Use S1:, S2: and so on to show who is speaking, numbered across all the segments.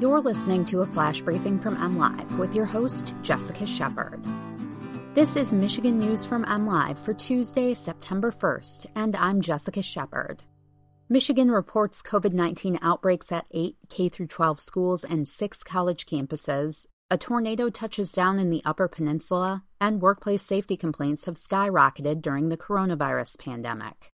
S1: You're listening to a flash briefing from MLive with your host, Jessica Shepard. This is Michigan News from MLive for Tuesday, September 1st, and I'm Jessica Shepard. Michigan reports COVID 19 outbreaks at eight K 12 schools and six college campuses. A tornado touches down in the Upper Peninsula, and workplace safety complaints have skyrocketed during the coronavirus pandemic.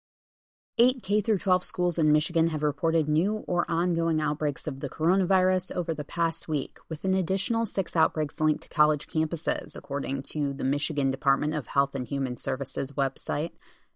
S1: Eight K 12 schools in Michigan have reported new or ongoing outbreaks of the coronavirus over the past week, with an additional six outbreaks linked to college campuses, according to the Michigan Department of Health and Human Services website.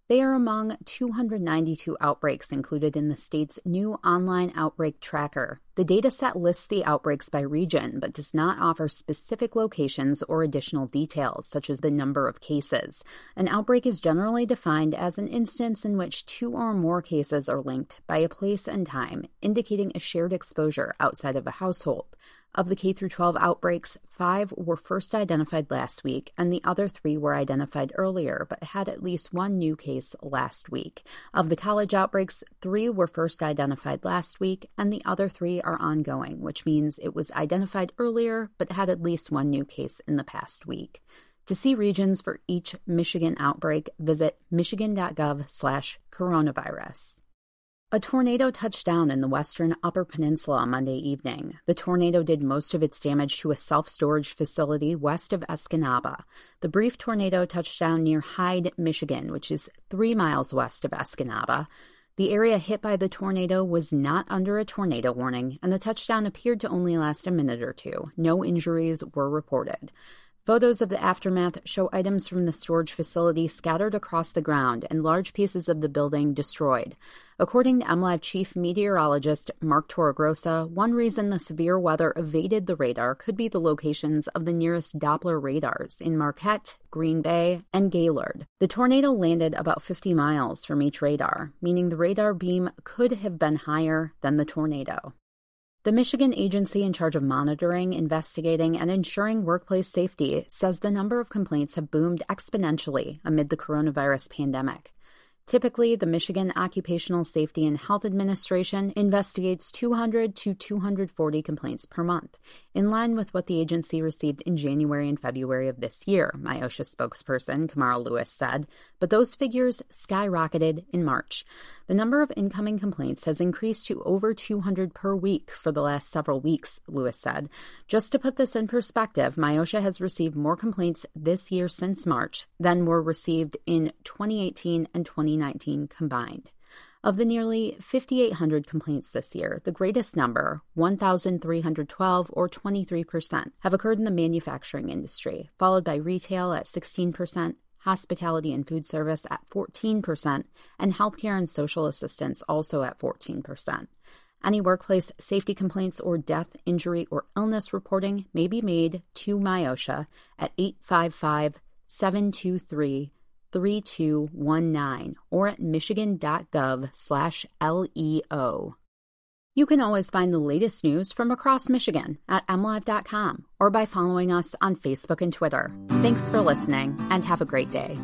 S1: They are among 292 outbreaks included in the state's new online outbreak tracker. The dataset lists the outbreaks by region, but does not offer specific locations or additional details, such as the number of cases. An outbreak is generally defined as an instance in which two or more cases are linked by a place and time, indicating a shared exposure outside of a household. Of the K 12 outbreaks, five were first identified last week, and the other three were identified earlier but had at least one new case last week. Of the college outbreaks, three were first identified last week, and the other three are ongoing, which means it was identified earlier but had at least one new case in the past week. To see regions for each Michigan outbreak, visit michigan.gov/coronavirus. A tornado touched down in the western Upper Peninsula Monday evening. The tornado did most of its damage to a self storage facility west of Escanaba. The brief tornado touched down near Hyde, Michigan, which is three miles west of Escanaba. The area hit by the tornado was not under a tornado warning, and the touchdown appeared to only last a minute or two. No injuries were reported. Photos of the aftermath show items from the storage facility scattered across the ground and large pieces of the building destroyed. According to MLive chief meteorologist Mark Torregrossa, one reason the severe weather evaded the radar could be the locations of the nearest Doppler radars in Marquette, Green Bay, and Gaylord. The tornado landed about 50 miles from each radar, meaning the radar beam could have been higher than the tornado. The Michigan agency in charge of monitoring, investigating, and ensuring workplace safety says the number of complaints have boomed exponentially amid the coronavirus pandemic. Typically, the Michigan Occupational Safety and Health Administration investigates 200 to 240 complaints per month, in line with what the agency received in January and February of this year, MIOSHA spokesperson Kamara Lewis said, but those figures skyrocketed in March. The number of incoming complaints has increased to over 200 per week for the last several weeks, Lewis said. Just to put this in perspective, MIOSHA has received more complaints this year since March than were received in 2018 and 2019. 2019 combined. Of the nearly 5,800 complaints this year, the greatest number, 1,312 or 23%, have occurred in the manufacturing industry, followed by retail at 16%, hospitality and food service at 14%, and healthcare and social assistance also at 14%. Any workplace safety complaints or death, injury, or illness reporting may be made to MIOSHA at 855 723 3219 or at michigan.gov slash LEO. You can always find the latest news from across Michigan at mlive.com or by following us on Facebook and Twitter. Thanks for listening and have a great day.